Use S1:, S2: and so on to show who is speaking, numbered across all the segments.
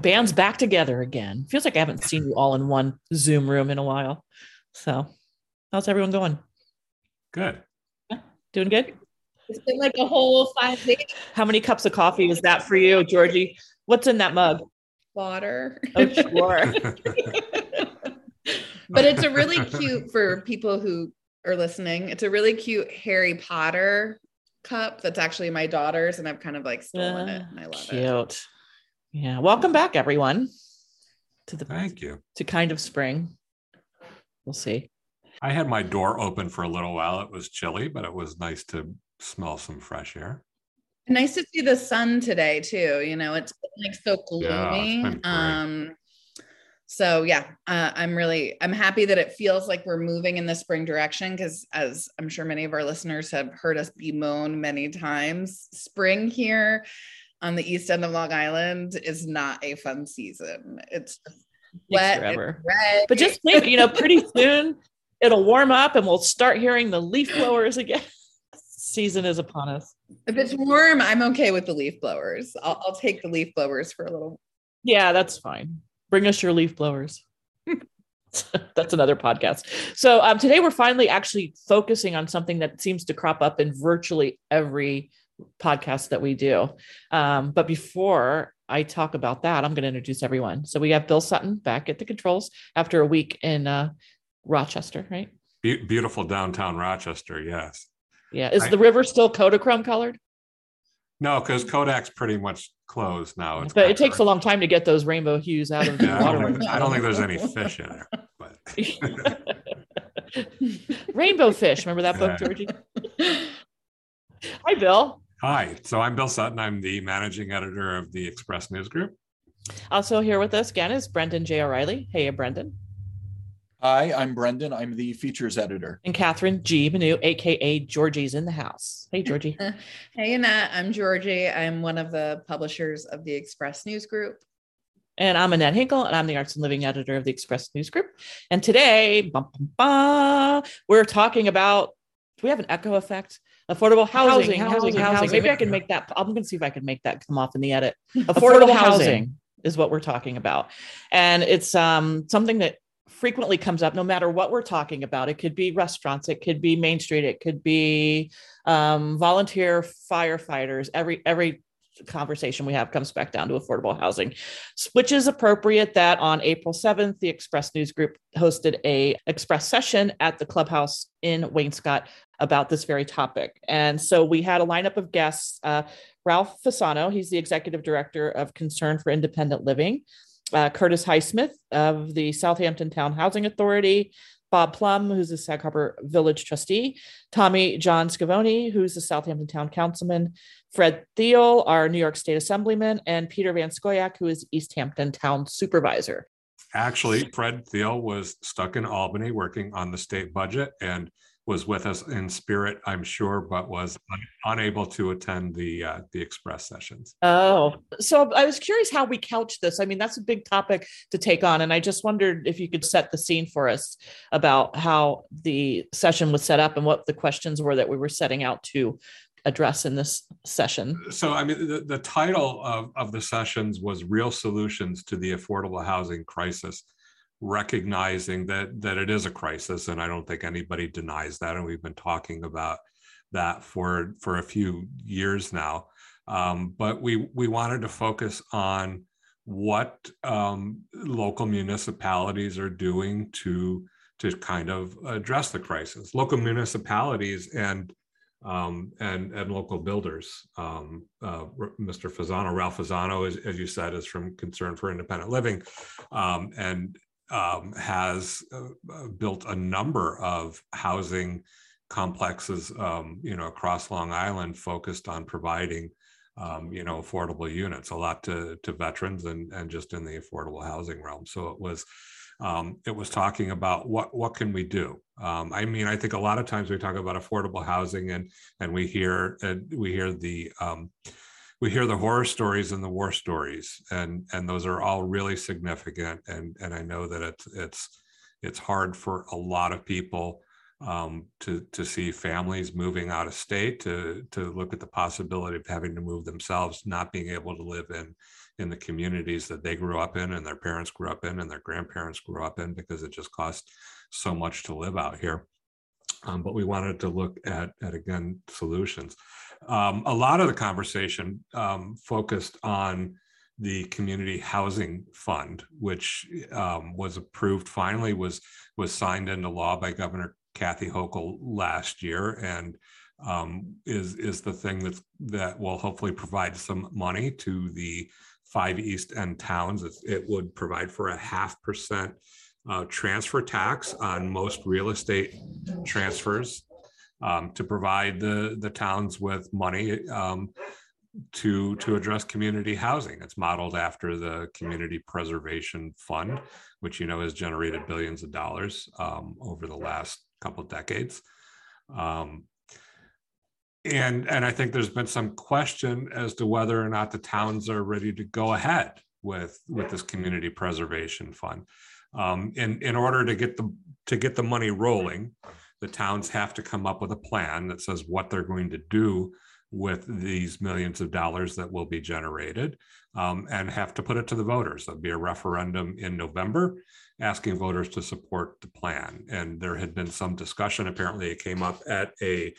S1: Band's back together again. Feels like I haven't seen you all in one Zoom room in a while. So, how's everyone going?
S2: Good.
S1: Doing good?
S3: It's been like a whole five days.
S1: How many cups of coffee was that for you, Georgie? What's in that mug?
S3: Water.
S1: Oh, sure.
S3: but it's a really cute for people who are listening. It's a really cute Harry Potter cup that's actually my daughter's, and I've kind of like stolen it, ah, and I love
S1: cute.
S3: it.
S1: Yeah. Welcome back, everyone, to the
S2: Thank you.
S1: to kind of spring. We'll see.
S2: I had my door open for a little while. It was chilly, but it was nice to smell some fresh air.
S3: Nice to see the sun today too. You know, it's been like so gloomy.
S2: been great.
S3: um, so yeah, uh, I'm really I'm happy that it feels like we're moving in the spring direction because as I'm sure many of our listeners have heard us bemoan many times, spring here on the east end of Long Island is not a fun season. It's wet,
S1: forever.
S3: red.
S1: But just think, you know, pretty soon it'll warm up and we'll start hearing the leaf blowers again. Season is upon us.
S3: if it's warm, I'm okay with the leaf blowers. I'll, I'll take the leaf blowers for a little.
S1: Yeah, that's fine. Bring us your leaf blowers. that's another podcast. So um, today we're finally actually focusing on something that seems to crop up in virtually every podcast that we do. Um, but before I talk about that, I'm going to introduce everyone. So we have Bill Sutton back at the controls after a week in uh, Rochester, right?
S2: Be- beautiful downtown Rochester. Yes.
S1: Yeah. Is
S2: I-
S1: the river still Kodachrome colored?
S2: No, because Kodak's pretty much closed now. It's
S1: But it takes a long time to get those rainbow hues out of the
S2: Yeah, I,
S1: water.
S2: don't think, I don't think there's any fish in there. But
S1: Rainbow Fish. Remember that book. Georgie? Hi, Bill.
S2: Hi, so I'm Bill Sutton. I'm the managing editor of the Express News Group.
S1: Also here with us again is Brendan J. O'Reilly. Hey, Brendan.
S4: Hi, I'm Brendan. I'm the features editor.
S1: And Kathryn G. Menu, aka Georgie's in the house. Hey, Georgie.
S3: Hey, Annette. I'm Georgie. I'm one of the publishers of the Express News Group.
S1: and I'm Annette Hinkle, and I'm the Arts and Living editor of the Express News Group. And today, bum, bum, bum, we're talking about do we have an echo effect? Affordable housing, housing, housing. Maybe I can make that. I'm going to see if I can make that come off in the edit. affordable housing is what we're talking about and it's um, something that frequently comes up no matter what we're talking about it could be restaurants it could be main street it could be um, volunteer firefighters every every conversation we have comes back down to affordable housing which is appropriate that on april 7th the express news group hosted a express session at the clubhouse in wainscott about this very topic and so we had a lineup of guests uh, Ralph Fasano, he's the executive director of Concern for Independent Living. Uh, Curtis Highsmith of the Southampton Town Housing Authority. Bob Plumb, who's the Sag Harbor Village trustee. Tommy John Schiavoni, who's the Southampton Town Councilman. Fred Thiele, our New York State Assemblyman. And Peter Van Scoyoc, who is East Hampton Town Supervisor.
S2: Actually, Fred Thiele was stuck in Albany working on the state budget and was with us in spirit, I'm sure, but was un- unable to attend the uh, the express sessions.
S1: Oh, so I was curious how we couch this. I mean, that's a big topic to take on. And I just wondered if you could set the scene for us about how the session was set up and what the questions were that we were setting out to address in this session.
S2: So, I mean, the, the title of, of the sessions was Real Solutions to the Affordable Housing Crisis, recognizing that, that it is a crisis. And I don't think anybody denies that. And we've been talking about that for, for a few years now. Um, but we, we wanted to focus on what um, local municipalities are doing to, to kind of address the crisis. Local municipalities and um, and and local builders. Um, uh, Mr. Fasano, Ralph Fasano, is, as you said, is from Concern for Independent Living, um, and um, has uh, uh, built a number of housing complexes, um, you know, across Long Island, focused on providing um, you know, affordable units, a lot to to veterans and and just in the affordable housing realm. So it was um, it was talking about what what can we do. Um, I mean, I think a lot of times we talk about affordable housing and and we hear and we hear the um, we hear the horror stories and the war stories, and and those are all really significant. And and I know that it's it's it's hard for a lot of people um, to to see families moving out of state, to to look at the possibility of having to move themselves, not being able to live in in the communities that they grew up in and their parents grew up in and their grandparents grew up in because it just cost so much to live out here. Um, but we wanted to look at, at again solutions. Um, a lot of the conversation um, focused on the community housing fund, which um, was approved finally was was signed into law by Governor Kathy Hochul last year, and um, is is the thing that that will hopefully provide some money to the five East End towns. It, it would provide for a half percent uh, transfer tax on most real estate transfers um, to provide the the towns with money um, to to address community housing. It's modeled after the Community Preservation Fund, which you know has generated billions of dollars um, over the last couple of decades. Um, and and I think there's been some question as to whether or not the towns are ready to go ahead with with this community preservation fund. Um, in in order to get the to get the money rolling, the towns have to come up with a plan that says what they're going to do with these millions of dollars that will be generated um, and have to put it to the voters. There'll be a referendum in November asking voters to support the plan. And there had been some discussion, apparently it came up at a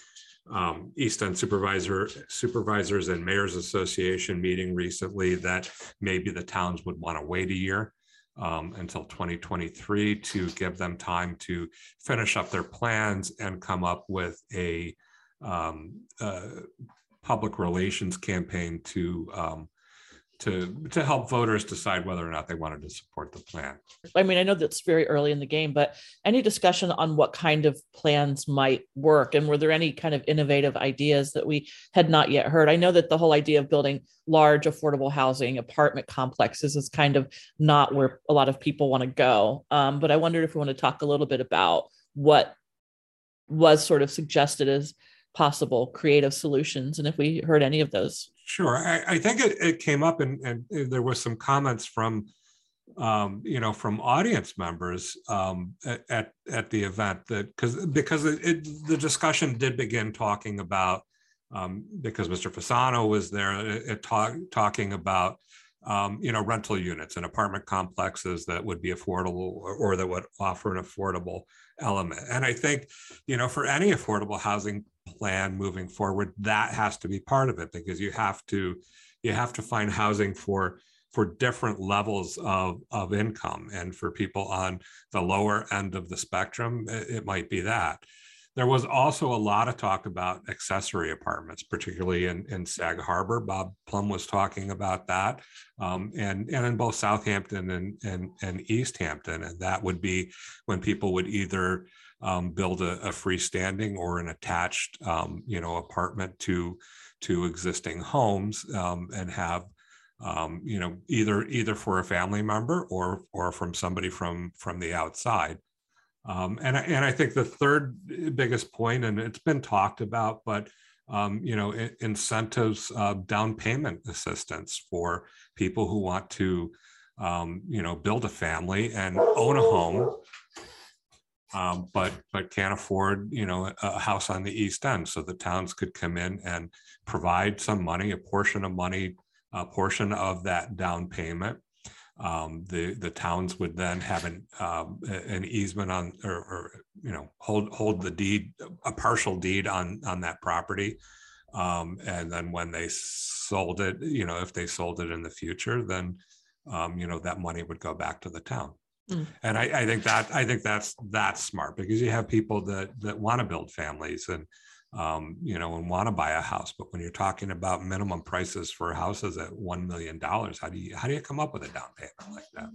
S2: um, East End Supervisor Supervisors and Mayors Association meeting recently that maybe the towns would want to wait a year um, until 2023 to give them time to finish up their plans and come up with a, um, public relations campaign to um, to to help voters decide whether or not they wanted to support the plan.
S1: I mean, I know that's very early in the game, but any discussion on what kind of plans might work and were there any kind of innovative ideas that we had not yet heard? I know that the whole idea of building large affordable housing apartment complexes is kind of not where a lot of people want to go. Um, but I wondered if we want to talk a little bit about what was sort of suggested as possible creative solutions and if we heard any of those
S2: Sure. I, I think it, it came up and, and there was some comments from, um, you know, from audience members um, at, at the event that because because it, it, the discussion did begin talking about um, because Mr. Fasano was there it, talk, talking about um, you know rental units and apartment complexes that would be affordable or, or that would offer an affordable element. And I think you know for any affordable housing plan moving forward that has to be part of it because you have to you have to find housing for for different levels of, of income and for people on the lower end of the spectrum it, it might be that there was also a lot of talk about accessory apartments, particularly in, in Sag Harbor. Bob Plumb was talking about that, um, and, and in both Southampton and, and, and East Hampton. And that would be when people would either um, build a, a, freestanding or an attached, um, you know, apartment to to existing homes um, and have, um, you know, either either for a family member or or from somebody from from the outside. Um, and and I think the third biggest point, and it's been talked about, but um, you know, incentives, uh, down payment assistance for people who want to, um, you know, build a family and own a home um, but but can't afford you know a house on the east end. So the towns could come in and provide some money a portion of money a portion of that down payment. Um, the the towns would then have an um, an easement on or, or, you know hold hold the deed a partial deed on on that property. Um, and then when they sold it you know if they sold it in the future then um, you know that money would go back to the town Mm. And I, I, think that I think that's that's smart because you have people that that want to build families and um, you know and want to buy a house. But when you're talking about minimum prices for houses at one million dollars, how do you how do you come up with a down payment like that?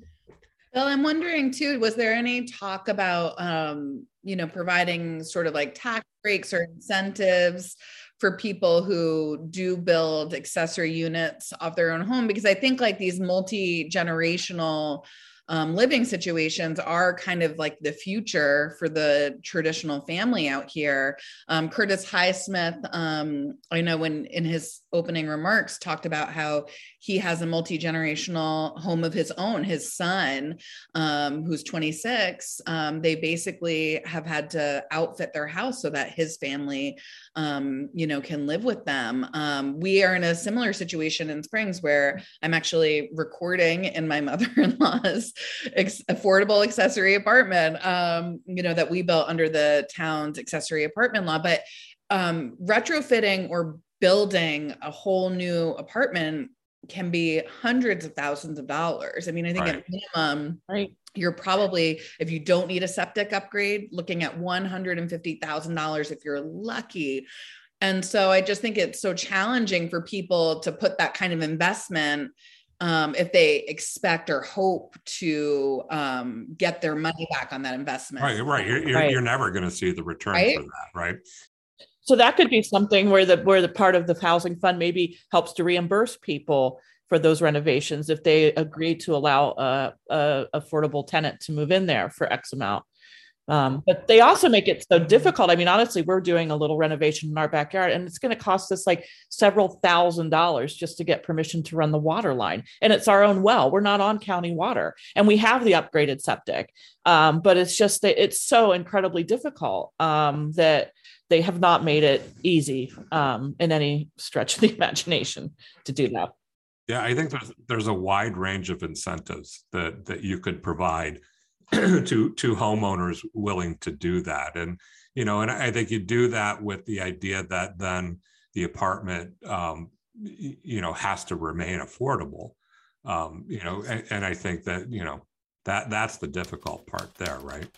S3: Well, I'm wondering too, was there any talk about um, you know, providing sort of like tax breaks or incentives for people who do build accessory units off their own home because I think like these multi generational um, living situations are kind of like the future for the traditional family out here. Um, Curtis Highsmith, um, I know when in his opening remarks talked about how he has a multi generational home of his own. His son, um, who's 26, um, they basically have had to outfit their house so that his family, um, you know, can live with them. Um, we are in a similar situation in Springs where I'm actually recording in my mother in law's ex- affordable accessory apartment, um, you know, that we built under the town's accessory apartment law. But um, retrofitting or building a whole new apartment can be hundreds of thousands of dollars. I mean, I think right. at minimum, right. you're probably, if you don't need a septic upgrade, looking at $150,000 if you're lucky. And so I just think it's so challenging for people to put that kind of investment um, if they expect or hope to um, get their money back on that investment.
S2: Right, right. You're, you're, right. you're never going to see the return right? for that, right?
S1: So that could be something where the where the part of the housing fund maybe helps to reimburse people for those renovations if they agree to allow a, a affordable tenant to move in there for X amount. Um, but they also make it so difficult. I mean, honestly, we're doing a little renovation in our backyard, and it's going to cost us like several thousand dollars just to get permission to run the water line. And it's our own well. We're not on county water, and we have the upgraded septic. Um, but it's just that it's so incredibly difficult um, that they have not made it easy um, in any stretch of the imagination to do that.
S2: Yeah, I think there's there's a wide range of incentives that that you could provide to to homeowners willing to do that. And you know and i think you do that with the idea that then the apartment um, you know has to remain affordable. Um, you know and, and i think that you know that that's the difficult part there right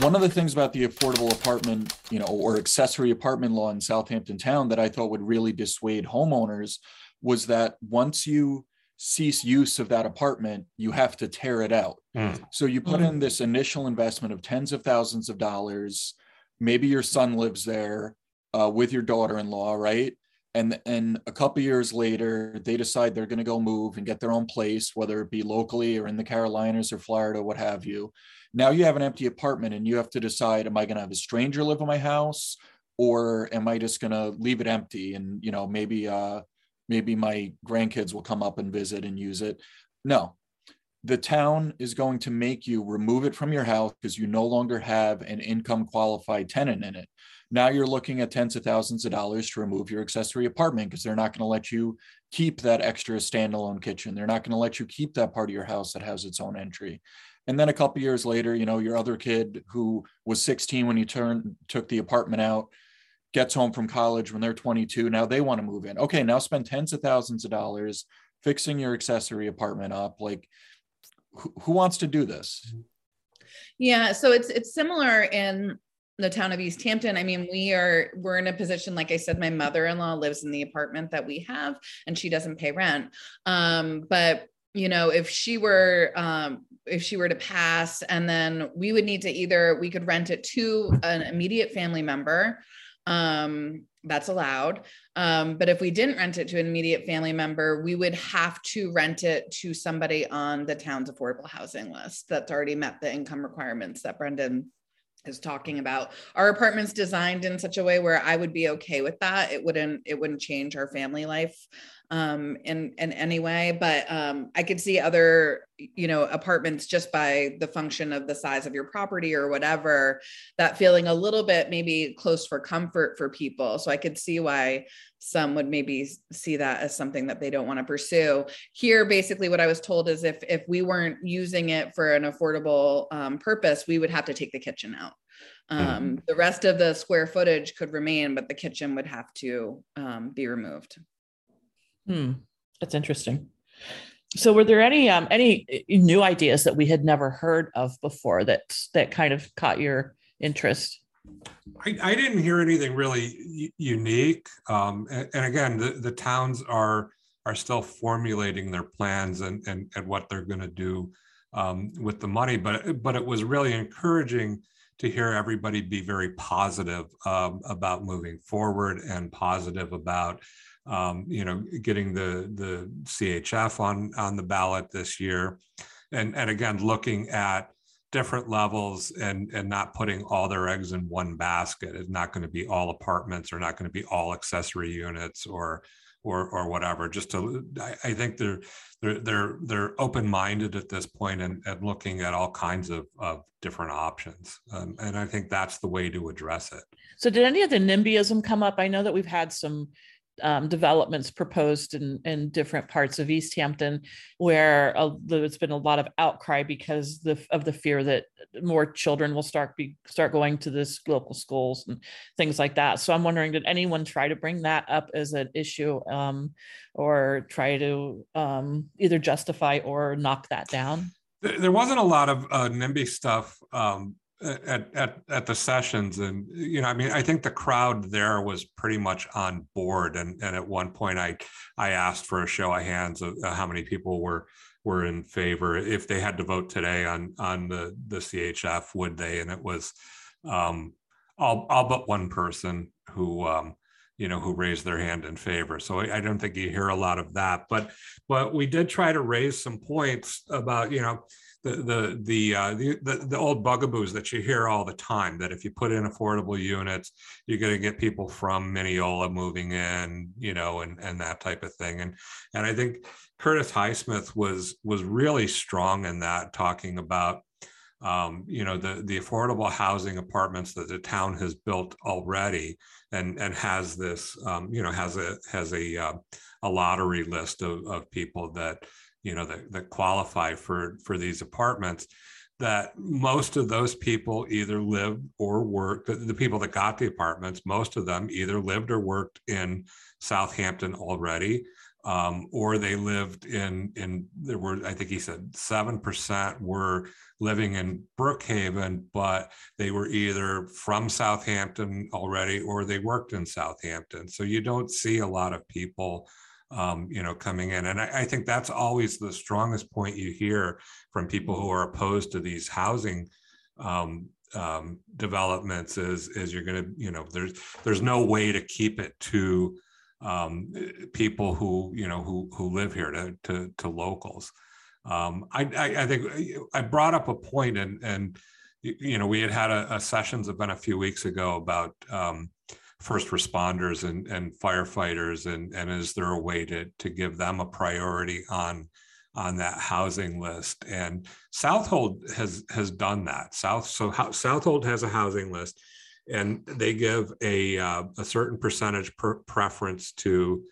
S4: one of the things about the affordable apartment, you know, or accessory apartment law in Southampton town that I thought would really dissuade homeowners was that once you cease use of that apartment, you have to tear it out. Mm. So you put in this initial investment of tens of thousands of dollars. Maybe your son lives there uh, with your daughter-in-law, right? And and a couple years later, they decide they're going to go move and get their own place, whether it be locally or in the Carolinas or Florida, what have you. Now you have an empty apartment and you have to decide am I going to have a stranger live in my house or am I just going to leave it empty and you know maybe uh maybe my grandkids will come up and visit and use it. No. The town is going to make you remove it from your house because you no longer have an income qualified tenant in it. Now you're looking at tens of thousands of dollars to remove your accessory apartment because they're not going to let you keep that extra standalone kitchen. They're not going to let you keep that part of your house that has its own entry and then a couple years later you know your other kid who was 16 when you turned took the apartment out gets home from college when they're 22 now they want to move in okay now spend tens of thousands of dollars fixing your accessory apartment up like who, who wants to do this
S3: yeah so it's it's similar in the town of East Hampton. I mean, we are we're in a position, like I said, my mother-in-law lives in the apartment that we have, and she doesn't pay rent. Um, but you know, if she were um, if she were to pass and then we would need to either we could rent it to an immediate family member um, that's allowed. Um, but if we didn't rent it to an immediate family member we would have to rent it to somebody on the town's affordable housing list that's already met the income requirements that brendan is talking about. Our apartments designed in such a way where i would be okay with that. It wouldn't it wouldn't change our family life um, in in any way. But um, I could see other, you know, apartments just by the function of the size of your property or whatever, that feeling a little bit maybe close for comfort for people. So I could see why some would maybe see that as something that they don't want to pursue. Here, basically, what I was told is if if we weren't using it for an affordable um, purpose, we would have to take the kitchen out. Um, mm-hmm. The rest of the square footage could remain, but the kitchen would have to um, be removed.
S1: Hmm. That's interesting. So, were there any um, any uh, new ideas that we had never heard of before that that kind of caught your interest?
S2: I, I didn't hear anything really unique. Um, and, and, again, the, the towns are are still formulating their plans and and, and what they're going to do um, with the money. But but it was really encouraging to hear everybody be very positive um, about moving forward and positive about um, you know getting the the CHF on on the ballot this year, and and again looking at different levels and and not putting all their eggs in one basket. It's not going to be all apartments or not going to be all accessory units or or or whatever. Just to, I, I think they're they're they're they're open minded at this point and, and looking at all kinds of of different options. Um, and I think that's the way to address it.
S1: So, did any of the NIMBYism come up? I know that we've had some um, developments proposed in, in different parts of East Hampton, where uh, there's been a lot of outcry because the, of the fear that more children will start be start going to this local schools and things like that. So I'm wondering, did anyone try to bring that up as an issue, um, or try to um, either justify or knock that down?
S2: There wasn't a lot of uh, NIMBY stuff um, at, at at the sessions and you know i mean i think the crowd there was pretty much on board. And and at one point i i asked for a show of hands of how many people were were in favor. If they had to vote today on on the the chf would they? And it was um all all but one person who um you know who raised their hand in favor. So I, I don't think you hear a lot of that. But but we did try to raise some points about you know the the the, uh, the, the the old bugaboos that you hear all the time that if you put in affordable units, you're going to get people from Mineola moving in, you know, and and that type of thing. And and I think Curtis Highsmith was was really strong in that, talking about um, you know the the affordable housing apartments that the town has built already and and has this um, you know has a has a uh, a lottery list of, of people that you know that, that qualify for for these apartments that most of those people either lived or worked the people that got the apartments most of them either lived or worked in southampton already um, or they lived in in there were i think he said 7% were living in brookhaven but they were either from southampton already or they worked in southampton. So you don't see a lot of people um, you know, coming in. And I, I, think that's always the strongest point you hear from people who are opposed to these housing um, um, developments is is you're going to, you know, there's there's no way to keep it to um, people who you know who who live here to to, to locals. Um, I, I, I think I brought up a point and and you know we had had a, a sessions event a few weeks ago about um, first responders and, and firefighters and, and is there a way to, to give them a priority on on that housing list? And southold has has done that. South so how, southold has a housing list and they give a uh, a certain percentage per preference to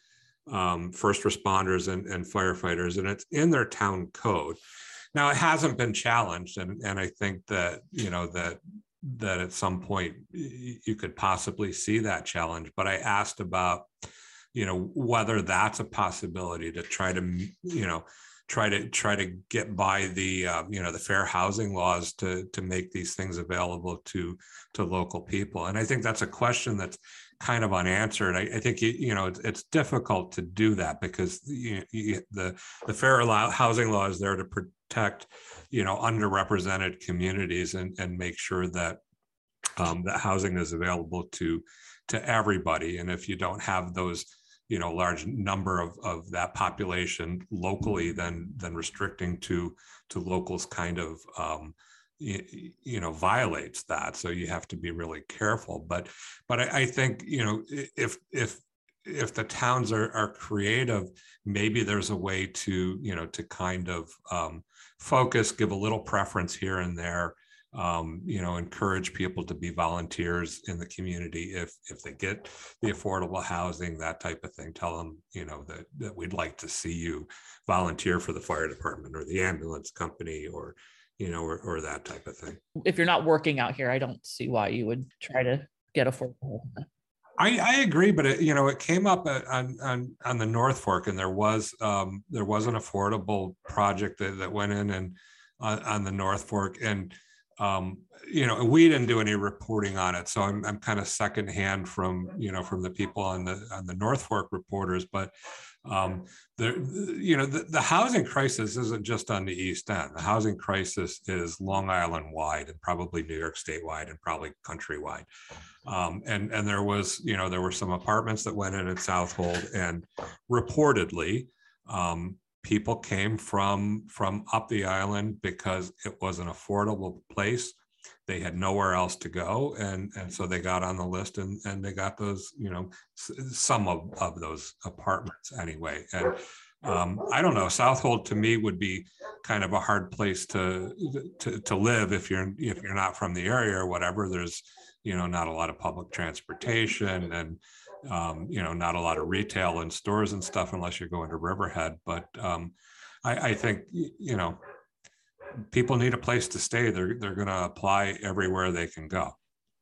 S2: um, first responders and, and firefighters and it's in their town code. Now it hasn't been challenged and, and i think that you know that that at some point you could possibly see that challenge. But I asked about, you know, whether that's a possibility to try to, you know, try to try to get by the uh, you know the fair housing laws to to make these things available to to local people and i think that's a question that's kind of unanswered i, I think you, you know it's, it's, difficult to do that because you, the the fair housing law is there to protect you know underrepresented communities and and make sure that um, that housing is available to to everybody. And if you don't have those you know large number of, of that population locally then then restricting to to locals kind of um, you, you, know violates that. So you have to be really careful. But but I, I think you know if if if the towns are, are creative maybe there's a way to you know to kind of um, focus, give a little preference here and there. Um, you know, encourage people to be volunteers in the community if if they get the affordable housing, that type of thing. Tell them, you know, that that we'd like to see you volunteer for the fire department or the ambulance company or you know, or, or that type of thing.
S1: If you're not working out here, I don't see why you would try to get affordable.
S2: I, I agree, but it, you know, it came up on, on on the North Fork, and there was um, there was an affordable project that, that went in and on, on the North Fork, and um, you know, we didn't do any reporting on it, so I'm, I'm kind of secondhand from you know from the people on the on the North Fork reporters, but um, the, you know the, the housing crisis isn't just on the East End. The housing crisis is Long Island wide and probably New York statewide and probably countrywide. Um, and and there was you know there were some apartments that went in at Southold, and reportedly um, people came from from up the island because it was an affordable place they had nowhere else to go and and so they got on the list and and they got those you know some of, of those apartments anyway and um, I don't know. Southold to me would be kind of a hard place to, to to live if you're if you're not from the area or whatever. There's you know not a lot of public transportation and um, you know, not a lot of retail and stores and stuff unless you're going to Riverhead. But um, I, I think, you know, people need a place to stay. They're, they're going to apply everywhere they can go.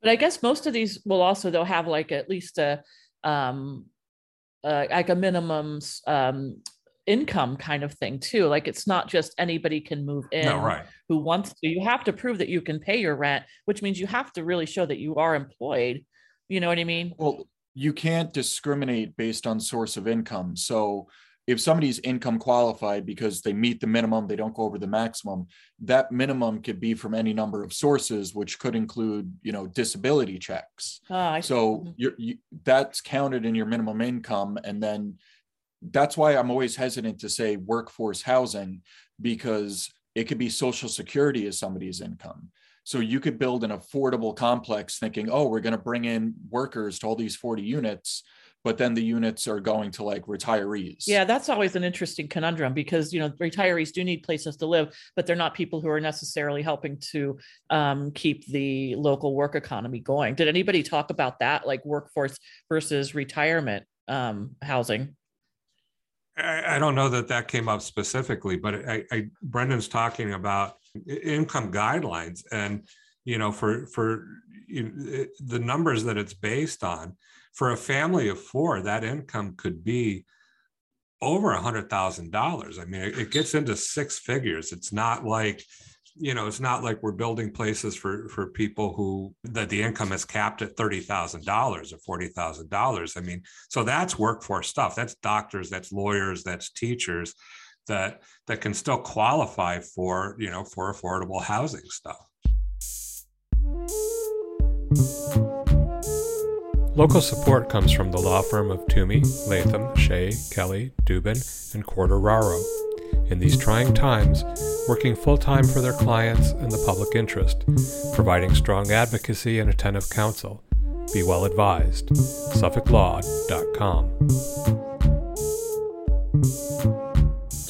S1: But I guess most of these will also, they'll have like at least a, um, uh, like a minimum um, income kind of thing too. Like it's not just anybody can move in
S2: no, right.
S1: who wants to. You have to prove that you can pay your rent, which means you have to really show that you are employed. You know what I mean?
S4: Well, you can't discriminate based on source of income. So if somebody's income qualified because they meet the minimum, they don't go over the maximum, that minimum could be from any number of sources, which could include, you know, disability checks.
S1: Oh,
S4: so mm-hmm. you're, you, that's counted in your minimum income. And then that's why I'm always hesitant to say workforce housing because it could be social security as somebody's income. So you could build an affordable complex thinking, oh, we're going to bring in workers to all these 40 units, but then the units are going to like retirees.
S1: Yeah, that's always an interesting conundrum because you know retirees do need places to live, but they're not people who are necessarily helping to um, keep the local work economy going. Did anybody talk about that, like workforce versus retirement um, housing?
S2: I, I, don't know that that came up specifically, but I, I, Brendan's talking about income guidelines, and you know, for for you know, the numbers that it's based on, for a family of four, that income could be over a hundred thousand dollars. I mean, it, it gets into six figures. It's not like you know, it's not like we're building places for for people who that the income is capped at thirty thousand dollars or forty thousand dollars. I mean, so that's workforce stuff. That's doctors, that's lawyers, that's teachers that that can still qualify for you know for affordable housing stuff.
S5: Local support comes from the law firm of Twomey, Latham, Shea, Kelly, Dubin, and Quartararo in these trying times, working full time for their clients and the public interest, providing strong advocacy and attentive counsel. Be well advised. SuffolkLaw.com.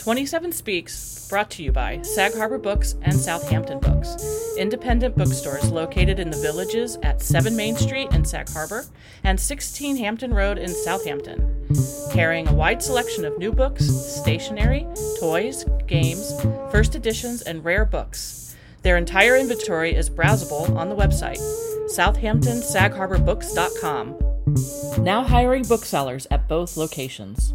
S1: 27 Speaks, brought to you by Sag Harbor Books and Southampton Books, independent bookstores located in the villages at 7 Main Street in Sag Harbor and 16 Hampton Road in Southampton. Carrying a wide selection of new books, stationery, toys, games, first editions, and rare books. Their entire inventory is browsable on the website, southamptonsagharbourbooks.com. Now hiring booksellers at both locations.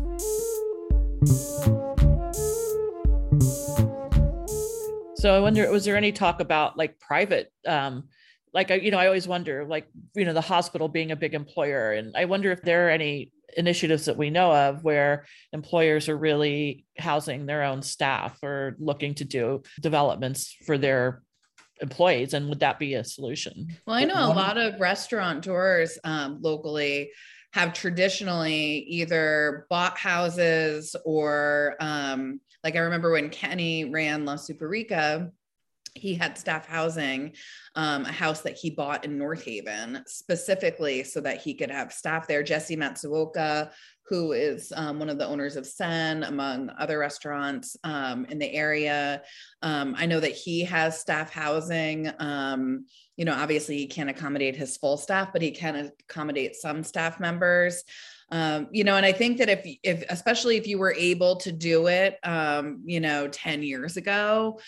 S1: So I wonder, was there any talk about like private, um, like you know, I always wonder, like you know, the hospital being a big employer, and I wonder if there are any initiatives that we know of where employers are really housing their own staff or looking to do developments for their employees and would that be a solution?
S3: Well i know a lot of restaurateurs um, locally have traditionally either bought houses or um, like I remember when Kenny ran La Superica, he had staff housing, um, a house that he bought in North Haven specifically so that he could have staff there. Jesse Matsuoka, who is um, one of the owners of Sen, among other restaurants um, in the area. Um, I know that he has staff housing. Um, you know, obviously he can't accommodate his full staff, but he can accommodate some staff members. Um, you know and i think that if if especially if you were able to do it um, you know 10 years ago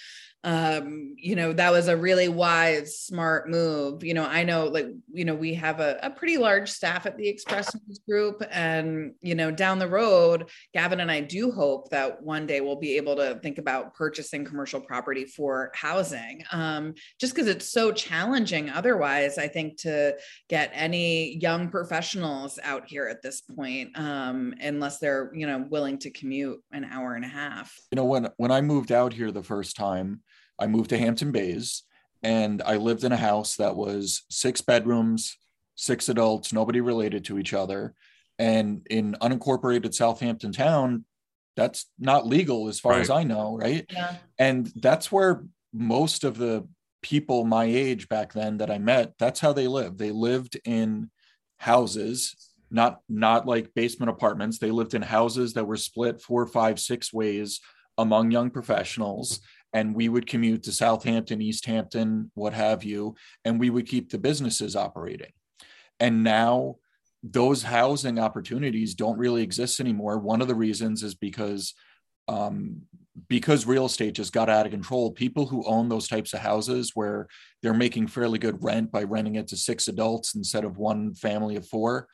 S3: um you know that was a really wise smart move. You know i know like you know we have a, a pretty large staff at the express news group and you know down the road gavin and i do hope that one day we'll be able to think about purchasing commercial property for housing um just because it's so challenging otherwise i think to get any young professionals out here at this point um unless they're you know willing to commute an hour and a half
S4: you know when when i moved out here the first time I moved to Hampton Bays and I lived in a house that was six bedrooms, six adults, nobody related to each other. And in unincorporated Southampton town, that's not legal as far right. as I know, right? Yeah. And that's where most of the people my age back then that I met, that's how they lived. They lived in houses, not not like basement apartments. They lived in houses that were split four, five, six ways among young professionals and we would commute to Southampton, East Hampton, what have you, and we would keep the businesses operating. And now those housing opportunities don't really exist anymore. One of the reasons is because um, because real estate just got out of control. People who own those types of houses where they're making fairly good rent by renting it to six adults instead of one family of four,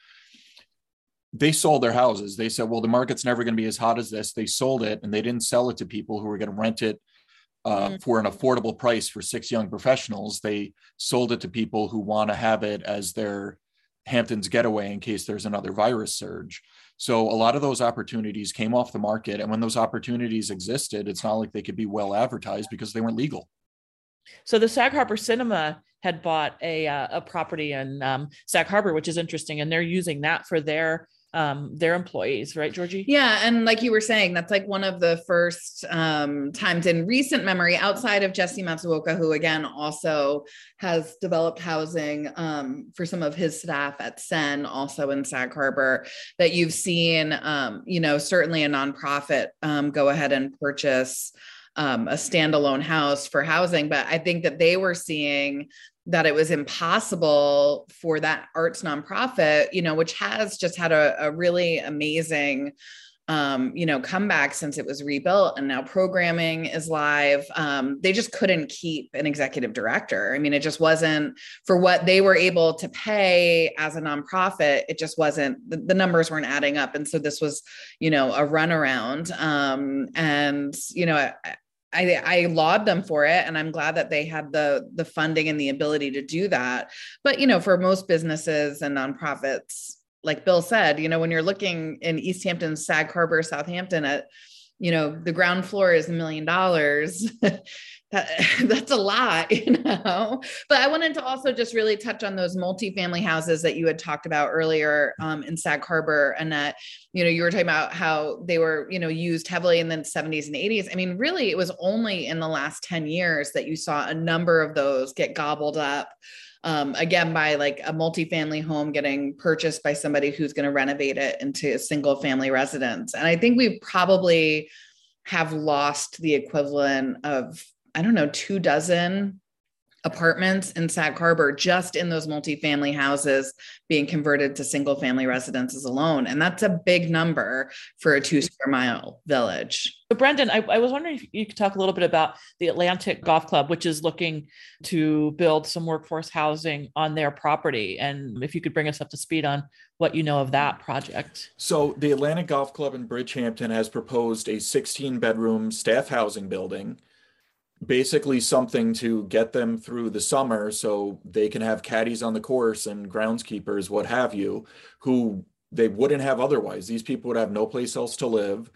S4: they sold their houses. They said, well, the market's never going to be as hot as this. They sold it and they didn't sell it to people who were going to rent it uh, mm. for an affordable price for six young professionals. They sold it to people who want to have it as their Hamptons getaway in case there's another virus surge. So a lot of those opportunities came off the market. And when those opportunities existed, it's not like they could be well advertised because they weren't legal.
S1: So the Sag Harbor Cinema had bought a uh, a property in um, Sag Harbor, which is interesting, and they're using that for their um, their employees, right, Georgie?
S3: Yeah, and like you were saying, that's like one of the first um, times in recent memory, outside of Jesse Matsuoka, who again also has developed housing um, for some of his staff at Sen, also in Sag Harbor, that you've seen, um, you know, certainly a nonprofit um, go ahead and purchase. Um, a standalone house for housing, but I think that they were seeing that it was impossible for that arts nonprofit, you know, which has just had a, a really amazing um, you know, comeback since it was rebuilt and now programming is live. Um, they just couldn't keep an executive director. I mean, it just wasn't for what they were able to pay as a nonprofit. It just wasn't the, the numbers weren't adding up, and so this was, you know, a runaround. Um, and you know, I, I laud them for it and i'm glad that they had the the funding and the ability to do that. But you know for most businesses and nonprofits like bill said you know when you're looking in east hampton sag harbor southampton at you know the ground floor is a million dollars that's a lot, you know. But I wanted to also just really touch on those multifamily houses that you had talked about earlier um, in Sag Harbor, and that you know you were talking about how they were you know used heavily in the 70s and 80s. I mean, really, it was only in the last 10 years that you saw a number of those get gobbled up. Um, again by like a multifamily home getting purchased by somebody who's going to renovate it into a single family residence. And i think we probably have lost the equivalent of I don't know, two dozen apartments in Sag Harbor just in those multifamily houses being converted to single family residences alone. And that's a big number for a two square mile village.
S1: So, Brendan, I, I, was wondering if you could talk a little bit about the Atlantic Golf Club, which is looking to build some workforce housing on their property. And if you could bring us up to speed on what you know of that project.
S4: So, the Atlantic Golf Club in Bridgehampton has proposed a 16 bedroom staff housing building basically something to get them through the summer so they can have caddies on the course and groundskeepers what have you who they wouldn't have otherwise. These people would have no place else to live.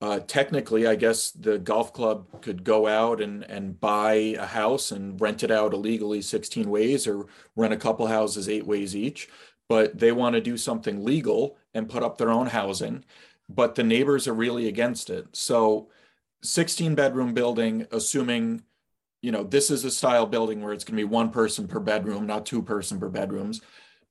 S4: Uh, technically i guess the golf club could go out and, and buy a house and rent it out illegally 16 ways or rent a couple houses eight ways each but they want to do something legal and put up their own housing but the neighbors are really against it. So 16 bedroom building, assuming, you know, this is a style building where it's going to be one person per bedroom, not two person per bedrooms.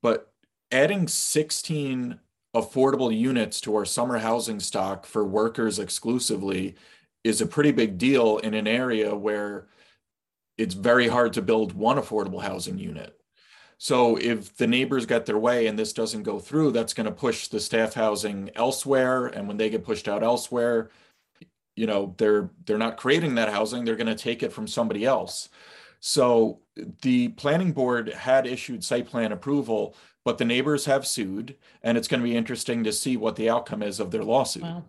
S4: But adding 16 affordable units to our summer housing stock for workers exclusively is a pretty big deal in an area where it's very hard to build one affordable housing unit. So if the neighbors get their way and this doesn't go through, that's going to push the staff housing elsewhere. And when they get pushed out elsewhere, you know, they're they're not creating that housing, they're going to take it from somebody else. So the planning board had issued site plan approval, but the neighbors have sued, and it's going to be interesting to see what the outcome is of their lawsuit.
S1: Wow.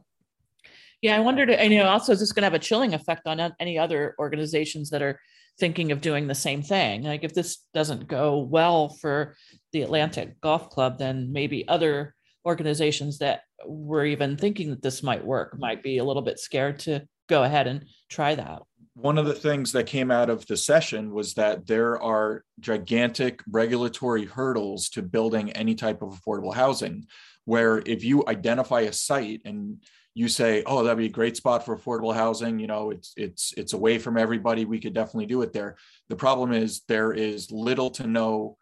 S1: Yeah, I wondered, and you know, also is this going to have a chilling effect on any other organizations that are thinking of doing the same thing? Like, if this doesn't go well for the Atlantic Golf Club, then maybe other organizations that were even thinking that this might work might be a little bit scared to go ahead and try that.
S4: One of the things that came out of the session was that there are gigantic regulatory hurdles to building any type of affordable housing. Where if you identify a site and you say, "Oh, that'd be a great spot for affordable housing," you know, it's it's it's away from everybody. We could definitely do it there. The problem is there is little to no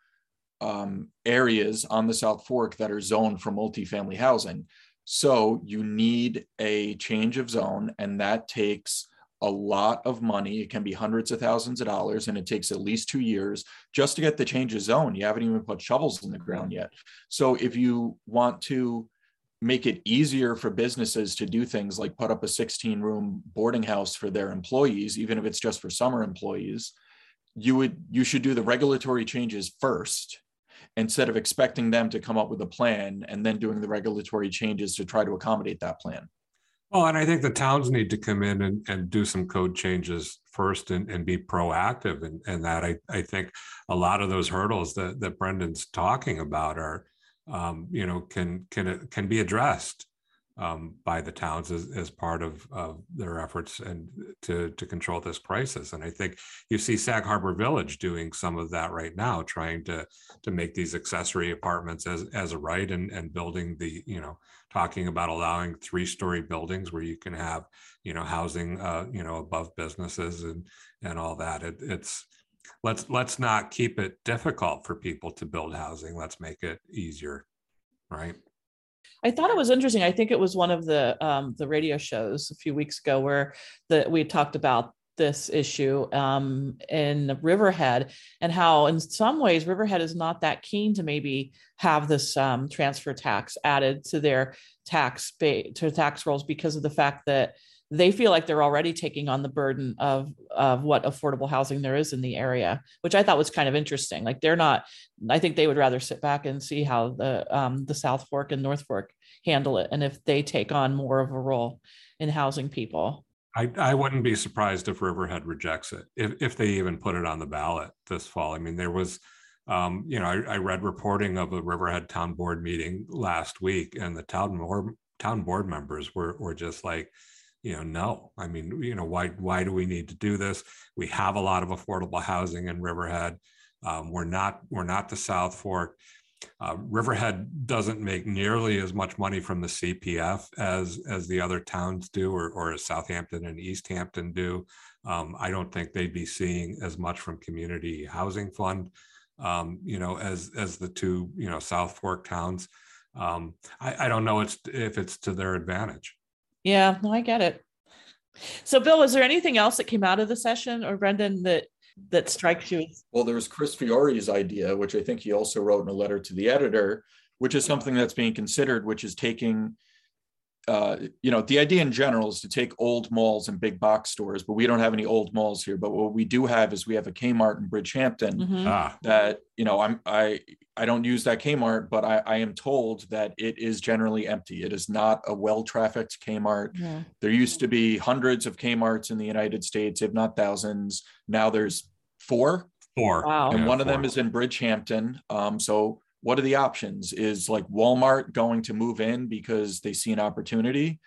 S4: um, areas on the South Fork that are zoned for multifamily housing. So you need a change of zone, and that takes a lot of money. It can be hundreds of thousands of dollars, and it takes at least two years just to get the change of zone. You haven't even put shovels in the ground yet. So if you want to make it easier for businesses to do things like put up a 16 room boarding house for their employees, even if it's just for summer employees, you would you should do the regulatory changes first instead of expecting them to come up with a plan and then doing the regulatory changes to try to accommodate that plan.
S2: Well, and I think the towns need to come in and, and do some code changes first and, and be proactive. And, that I, I think a lot of those hurdles that, that Brendan's talking about are, um, you know, can can can be addressed um, by the towns as, as part of, of their efforts and to, to control this crisis. And I think you see Sag Harbor Village doing some of that right now, trying to to make these accessory apartments as, as a right and, and building the, you know, talking about allowing three story buildings where you can have, you know, housing, uh, you know, above businesses and and all that. It, it's let's let's not keep it difficult for people to build housing. Let's make it easier, right?
S1: I thought it was interesting. I think it was one of the um, the radio shows a few weeks ago where that we talked about this issue um, in Riverhead and how, in some ways, Riverhead is not that keen to maybe have this um, transfer tax added to their tax ba- to tax rolls because of the fact that they feel like they're already taking on the burden of of what affordable housing there is in the area, which I thought was kind of interesting. Like they're not. I think they would rather sit back and see how the um, the South Fork and North Fork handle it, and if they take on more of a role in housing people.
S2: I, I wouldn't be surprised if Riverhead rejects it, if, if they even put it on the ballot this fall. I mean, there was, um, you know, I, I, read reporting of a Riverhead town board meeting last week, and the town town board members were were just like, you know, no. I mean, you know, why why do we need to do this? We have a lot of affordable housing in Riverhead. Um, we're not we're not the South Fork. Uh, Riverhead doesn't make nearly as much money from the CPF as as the other towns do, or, or as Southampton and East Hampton do. Um, I don't think they'd be seeing as much from Community Housing Fund, um, you know, as as the two you know South Fork towns. Um, I, I don't know it's, if it's to their advantage.
S1: Yeah, no, I get it. So, Bill, was there anything else that came out of the session, or Brendan, that that strikes you?
S4: Well, there was Chris Fiore's idea, which I think he also wrote in a letter to the editor, which is something that's being considered, which is taking, uh, you know, the idea in general is to take old malls and big box stores, but we don't have any old malls here. But what we do have is we have a Kmart in Bridgehampton mm-hmm. ah. that, you know, I'm I I don't use that Kmart, but I, I, am told that it is generally empty. It is not a well-trafficked Kmart. Yeah. There used to be hundreds of Kmarts in the United States, if not thousands. Now there's four.
S2: Four.
S1: Wow.
S4: And
S2: yeah,
S4: one of
S2: four.
S4: them is in Bridgehampton. Um, so what are the options? Is like Walmart going to move in because they see an opportunity?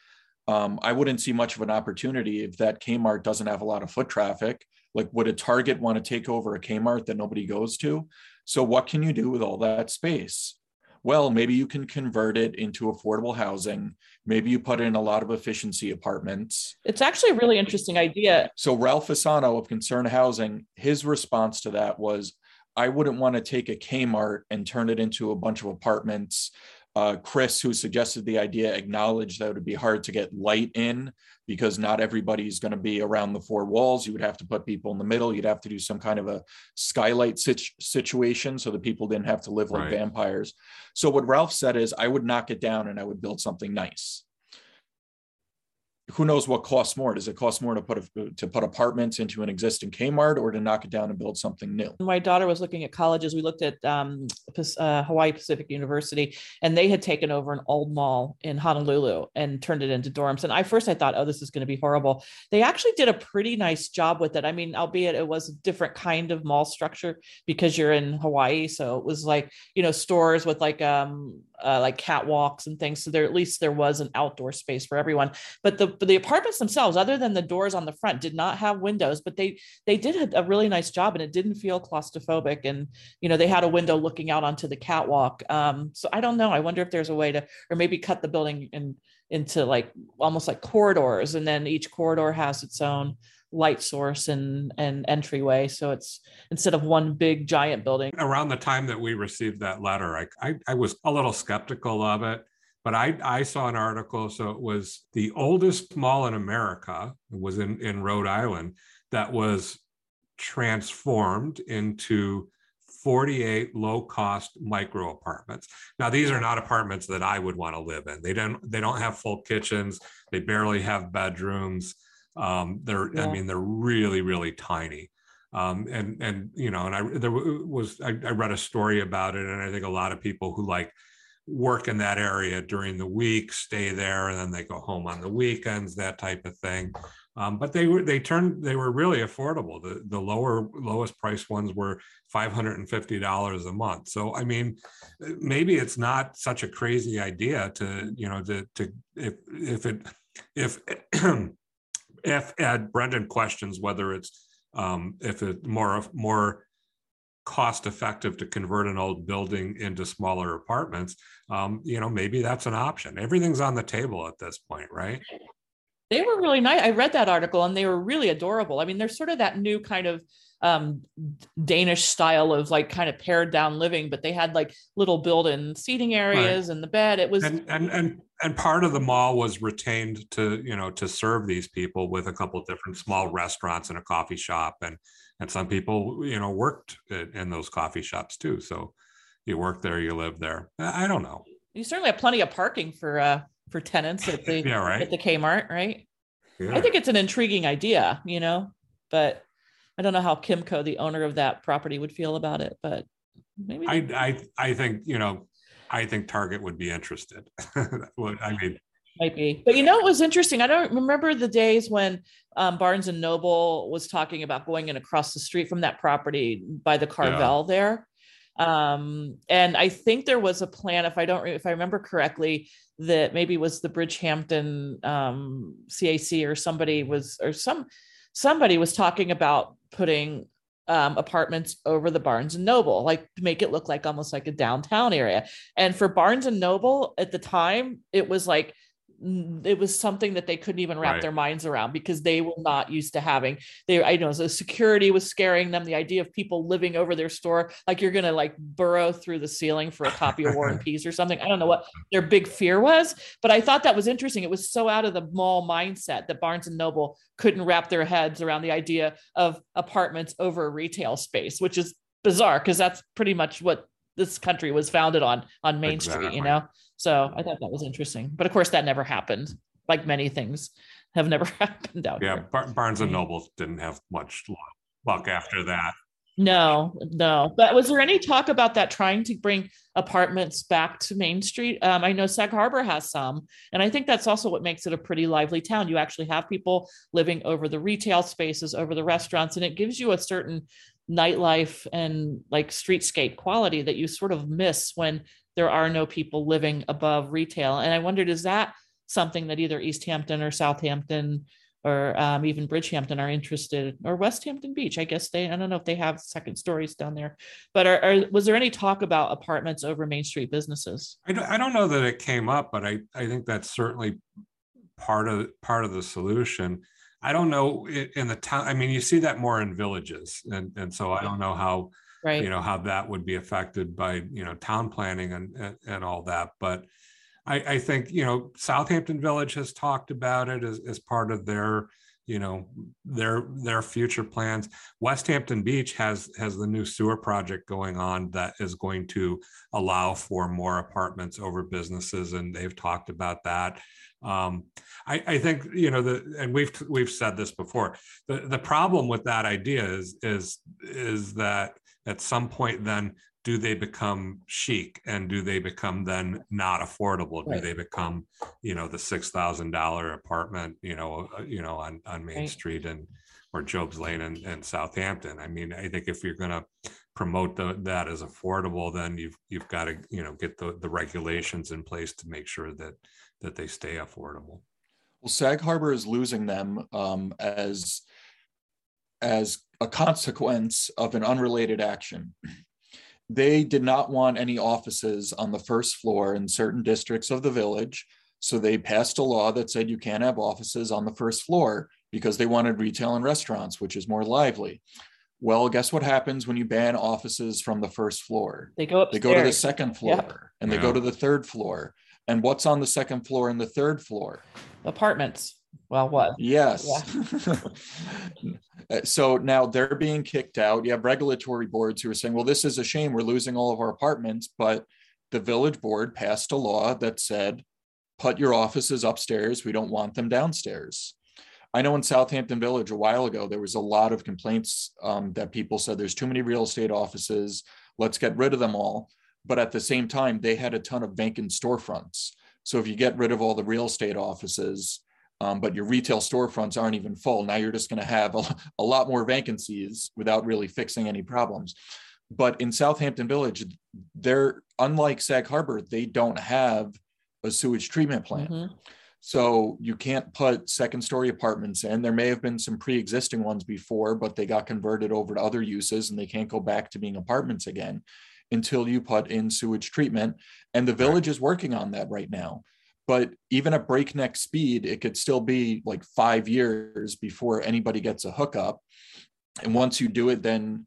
S4: Um, I wouldn't see much of an opportunity if that Kmart doesn't have a lot of foot traffic. Like, would a Target want to take over a Kmart that nobody goes to? So, what can you do with all that space? Well, maybe you can convert it into affordable housing. Maybe you put in a lot of efficiency apartments.
S1: It's actually a really interesting idea.
S4: So, Ralph Fasano of Concern Housing, his response to that was I wouldn't want to take a Kmart and turn it into a bunch of apartments uh, Chris, who suggested the idea, acknowledged that it would be hard to get light in because not everybody's going to be around the four walls. You would have to put people in the middle. You'd have to do some kind of a skylight situ- situation so that people didn't have to live like
S2: Right.
S4: vampires. So what Ralph said is, I would knock it down and I would build something nice. Who knows what costs more? Does it cost more to put a, to put apartments into an existing Kmart or to knock it down and build something new?
S1: my daughter was looking at colleges. We looked at um, uh, Hawaii Pacific University, and they had taken over an old mall in Honolulu and turned it into dorms. And I first I thought, oh, this is going to be horrible. They actually did a pretty nice job with it. I mean, albeit it was a different kind of mall structure because you're in Hawaii, so it was like you know stores with like um uh, like catwalks and things. So there at least there was an outdoor space for everyone. But the but the apartments themselves, other than the doors on the front, did not have windows. But they they did a really nice job, and it didn't feel claustrophobic. And you know they had a window looking out onto the catwalk. Um, so I don't know. I wonder if there's a way to, or maybe cut the building in into like almost like corridors, and then each corridor has its own light source and and entryway. So it's instead of one big giant building.
S2: around the time that we received that letter, I, I, I was a little skeptical of it, but I, I saw an article. So it was the oldest mall in America, it was in, in Rhode Island, that was transformed into 48 low cost micro apartments. Now these are not apartments that I would want to live in. They don't they don't have full kitchens, they barely have bedrooms. Um, they're I mean they're really really tiny um, and and you know, and I there was I, I read a story about it, and I think a lot of people who like work in that area during the week stay there, and then they go home on the weekends, that type of thing. Um, but they were they turned they were really affordable. The the lower lowest price ones were five hundred and fifty dollars a month. So I mean, maybe it's not such a crazy idea to you know to to if if it if if Ed Brendan questions whether it's um, if it's more more cost effective to convert an old building into smaller apartments, um, you know, maybe that's an option. Everything's on the table at this point, right?
S1: they were really nice. I read that article and they were really adorable. I mean, they're sort of that new kind of um Danish style of like kind of pared down living, but they had like little built-in seating areas and the bed. It was
S2: And and and and part of the mall was retained to you know to serve these people with a couple of different small restaurants and a coffee shop and and some people you know worked in those coffee shops too. So you work there, you live there. I I don't know.
S1: you certainly have plenty of parking for uh for tenants at the
S2: Yeah, right.
S1: at the Kmart, right?
S2: Yeah.
S1: I think it's an intriguing idea, you know, but I don't know how Kimco, the owner of that property, would feel about it, but maybe
S2: I, I, I think, you know, I think Target would be interested. I mean,
S1: might be. But you know, it was interesting. I don't remember the days when um, Barnes and Noble was talking about going in across the street from that property by the Carvel there. Um, and I think there was a plan, if I don't, if I remember correctly, that maybe was the Bridgehampton um, CAC or somebody was, or some somebody was talking about putting um, apartments over the Barnes and Noble, like to make it look like almost like a downtown area. And for Barnes and Noble at the time, it was like it was something that they couldn't even wrap
S2: Right.
S1: their minds around because they were not used to having they I know the security was scaring them the idea of people living over their store like you're gonna like burrow through the ceiling for a copy of War and Peace or something. I don't know what their big fear was but I thought that was interesting. It was so out of the mall mindset that Barnes and Noble couldn't wrap their heads around the idea of apartments over a retail space which is bizarre because that's pretty much what this country was founded on on Main Street you know so I thought that was interesting. But of course, that never happened. Like many things have never happened out
S2: yeah,
S1: here.
S2: Bar- Barnes and
S1: Yeah.
S2: Noble didn't have much luck, luck after that.
S1: No, no. But was there any talk about that trying to bring apartments back to Main Street? Um, I know Sag Harbor has some. And I think that's also what makes it a pretty lively town. You actually have people living over the retail spaces, over the restaurants, and it gives you a certain nightlife and like streetscape quality that you sort of miss when there are no people living above retail. And I wondered, is that something that either East Hampton or Southampton or um, even Bridgehampton are interested, or West Hampton Beach? I guess they, I don't know if they have second stories down there, but are, are, was there any talk about apartments over Main Street businesses?
S2: I don't, I don't know that it came up, but I, I think that's certainly part of part of the solution. I don't know in the town. I mean, you see that more in villages, and and so I don't know how
S1: right.
S2: you know how that would be affected by you know town planning and and, and all that. But I, I think you know southampton village has talked about it as, as part of their you know their their future plans. West hampton beach has has the new sewer project going on that is going to allow for more apartments over businesses and they've talked about that. Um, I, I, think you know the and we've we've said this before the, the problem with that idea is is is that at some point then do they become chic and do they become then not affordable right. do they become you know the six thousand dollar apartment you know uh, you know on on main right. street and or job's lane and, and southampton i mean i think if you're going to promote the, that as affordable then you've you've got to you know get the, the regulations in place to make sure that that they stay affordable
S4: well sag harbor is losing them um, as as a consequence of an unrelated action they did not want any offices on the first floor in certain districts of the village. So they passed a law that said you can't have offices on the first floor because they wanted retail and restaurants, which is more lively. Well, guess what happens when you ban offices from the first floor?
S1: They go up.
S4: They go to the second floor yep. and they yeah. go to the third floor. And what's on the second floor and the third floor?
S1: Apartments. Well, what?
S4: Yes. Yeah. Uh, so now they're being kicked out. You have regulatory boards who are saying, well, this is a shame. We're losing all of our apartments. But the village board passed a law that said, put your offices upstairs. We don't want them downstairs. I know in Southampton Village a while ago, there was a lot of complaints um, that people said there's too many real estate offices. Let's get rid of them all. But at the same time, they had a ton of vacant storefronts. So if you get rid of all the real estate offices, um, but your retail storefronts aren't even full. Now you're just going to have a, a lot more vacancies without really fixing any problems. But in Southampton Village, they're unlike Sag Harbor, they don't have a sewage treatment plant. Mm-hmm. So you can't put second story apartments in. There may have been some pre existing ones before, but they got converted over to other uses and they can't go back to being apartments again until you put in sewage treatment. And the village is working on that right now but even at breakneck speed it could still be like five years before anybody gets a hookup. And once you do it then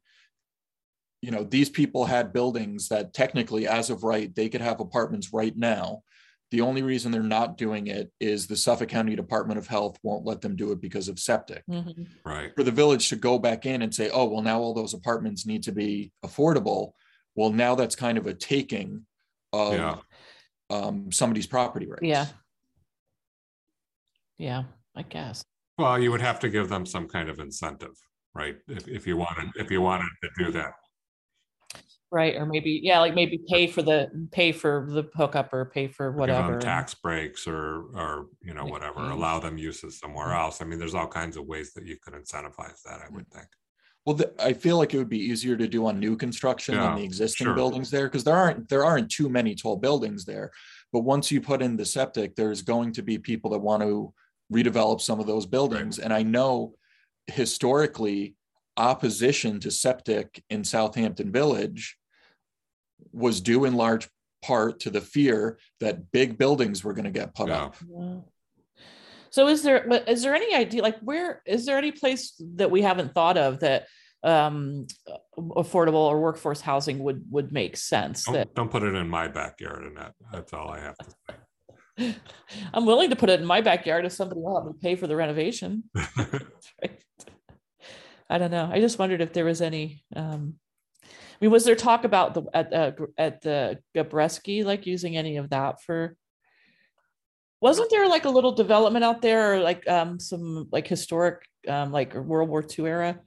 S4: you know these people had buildings that technically as of right they could have apartments right now. The only reason they're not doing it is the suffolk county department of health won't let them do it because of septic.
S2: Mm-hmm. right.
S4: For the village to go back in and say oh well now all those apartments need to be affordable. Well now that's kind of a taking of yeah um, somebody's property rights.
S1: Yeah. Yeah, I guess.
S2: Well, you would have to give them some kind of incentive, right? If, if you wanted if you wanted to do that.
S1: Right. Or maybe, yeah, like maybe pay for the pay for the hookup or pay for whatever.
S2: tax breaks or or you know, whatever. Allow them uses somewhere mm-hmm. else. I mean, there's all kinds of ways that you could incentivize that, I would think.
S4: Well, the, I feel like it would be easier to do on new construction yeah, than the existing sure. buildings there because there aren't there aren't too many tall buildings there. But once you put in the septic, there's going to be people that want to redevelop some of those buildings. Right. And I know historically, opposition to septic in Southampton Village was due in large part to the fear that big buildings were going to get put yeah. up. Yeah.
S1: So is there is there any idea like where is there any place that we haven't thought of that um affordable or workforce housing would would make sense
S2: don't,
S1: that
S2: don't put it in my backyard that that's all i have to say.
S1: I'm willing to put it in my backyard if somebody will help me pay for the renovation. I don't know. I just wondered if there was any um I mean, was there talk about the at uh, at the Gabreski like using any of that for wasn't there like a little development out there or like um some like historic um like world war ii era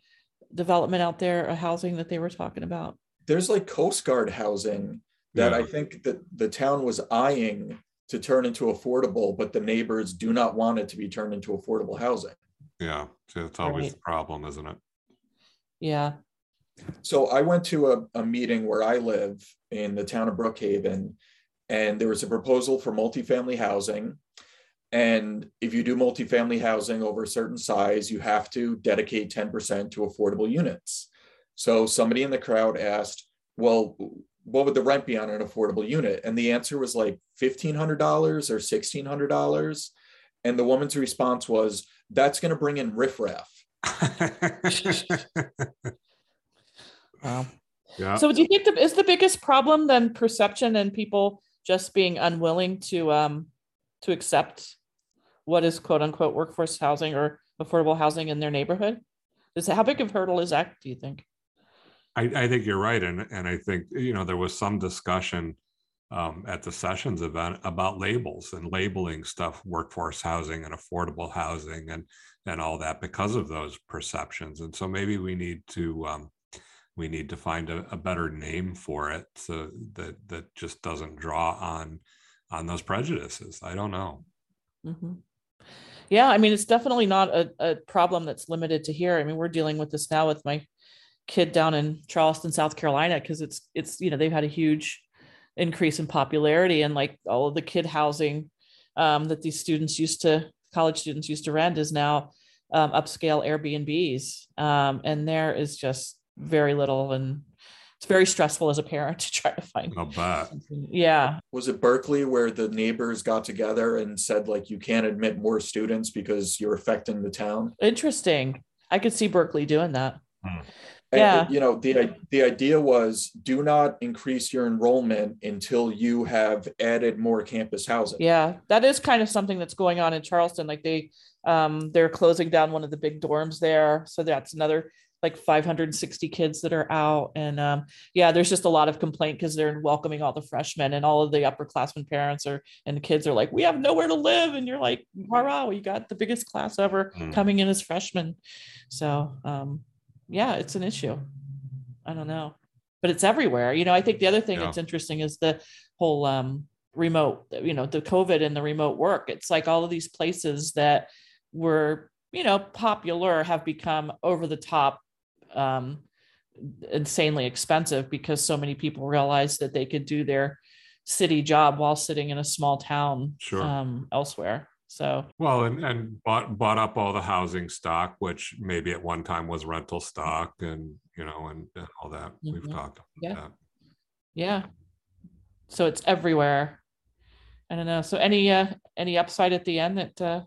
S1: development out there a housing that they were talking about
S4: there's like coast guard housing that yeah. i think that the town was eyeing to turn into affordable but the neighbors do not want it to be turned into affordable housing
S2: yeah so it's always right. the problem isn't it
S1: yeah
S4: so i went to a, a meeting where i live in the town of brookhaven and there was a proposal for multifamily housing. And if you do multifamily housing over a certain size, you have to dedicate 10% to affordable units. So somebody in the crowd asked, well, what would the rent be on an affordable unit? And the answer was like $1,500 or $1,600. And the woman's response was, that's going to bring in riffraff.
S1: wow.
S2: Yeah.
S1: So, do you think the, is the biggest problem then perception and people just being unwilling to um to accept what is quote unquote workforce housing or affordable housing in their neighborhood? Is how big of a hurdle is that? Do you think?
S2: I, I think you're right, and and I think you know there was some discussion um, at the sessions event about labels and labeling stuff, workforce housing and affordable housing, and and all that because of those perceptions. And so maybe we need to um, we need to find a, a, better name for it so that that just doesn't draw on on those prejudices. I don't know.
S1: Mm-hmm. Yeah, I mean, it's definitely not a, a problem that's limited to here. I mean, we're dealing with this now with my kid down in Charleston, South Carolina, because it's it's you know they've had a huge increase in popularity and like all of the kid housing um, that these students used to college students used to rent is now um, upscale Airbnbs, um, and there is just very little and it's very stressful as a parent to try to find.
S2: I'll bet.
S1: Yeah.
S4: Was it Berkeley where the neighbors got together and said like you can't admit more students because you're affecting the town?
S1: Interesting. I could see Berkeley doing that.
S2: Hmm.
S1: Yeah.
S4: And, you know, the the idea was do not increase your enrollment until you have added more campus housing.
S1: Yeah, that is kind of something that's going on in Charleston. Like they um they're closing down one of the big dorms there. So that's another like 560 kids that are out and um, yeah there's just a lot of complaint because they're welcoming all the freshmen and all of the upperclassmen parents are and the kids are like we have nowhere to live and you're like hurrah we got the biggest class ever mm. coming in as freshmen so um, yeah, it's an issue. I don't know, but it's everywhere. You know, I think the other thing yeah. that's interesting is the whole um, remote, you know, the COVID and the remote work. It's like all of these places that were, you know, popular have become over the top, um, insanely expensive because so many people realized that they could do their city job while sitting in a small town
S2: sure.
S1: um, elsewhere. So
S2: well, and and bought bought up all the housing stock, which maybe at one time was rental stock, and you know, and, and all that mm-hmm. we've talked about.
S1: Yeah,
S2: that.
S1: yeah. So it's everywhere. I don't know. So any uh any upside at the end that uh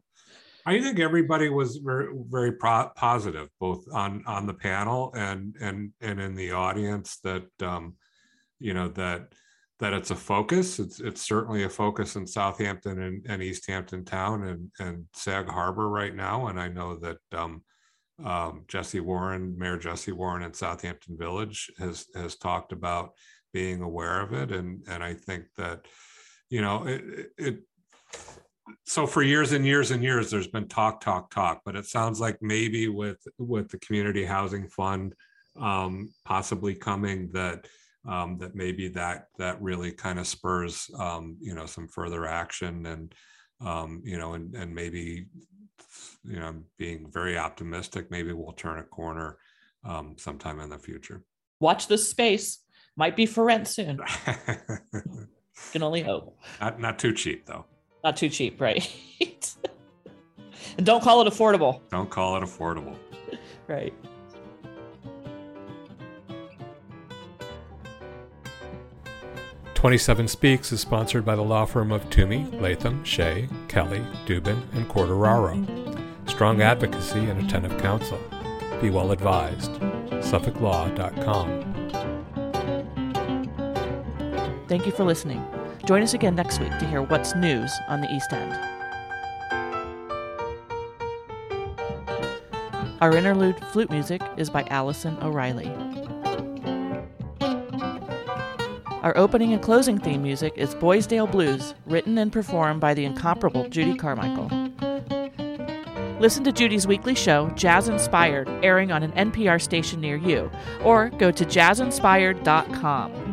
S2: I think everybody was very very pro- positive, both on on the panel and and and in the audience. That um, you know that that it's a focus. It's it's certainly a focus in Southampton and, and East Hampton Town and, and Sag Harbor right now. And I know that um, um, Jesse Warren, Mayor Jesse Warren in Southampton Village has has talked about being aware of it. And and I think that, you know, it, it so for years and years and years there's been talk talk talk but it sounds like maybe with with the community housing fund um, possibly coming that um, that maybe that that really kind of spurs um, you know some further action and um, you know and and maybe you know being very optimistic maybe we'll turn a corner um, sometime in the future.
S1: Watch this space. Might be for rent soon. Can only hope.
S2: Not not too cheap though
S1: not too cheap right and don't call it affordable
S2: don't call it affordable
S1: right
S5: 27 Speaks is sponsored by the law firm of Twomey, Latham, Shea, Kelly, Dubin, and Quartararo. Strong advocacy and attentive counsel. Be well advised. SuffolkLaw.com.
S1: Thank you for listening. Join us again next week to hear what's news on the East End. Our interlude flute music is by Allison O'Reilly. Our opening and closing theme music is Boysdale Blues, written and performed by the incomparable Judy Carmichael. Listen to Judy's weekly show, Jazz Inspired, airing on an NPR station near you, or go to jazzinspired.com.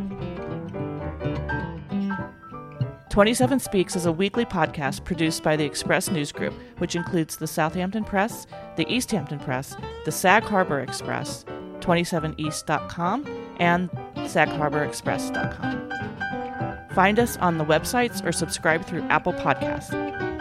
S1: 27 Speaks is a weekly podcast produced by the Express News Group, which includes the Southampton Press, the East Hampton Press, the Sag Harbor Express, 27east.com, and sagharborexpress.com. Find us on the websites or subscribe through Apple Podcasts.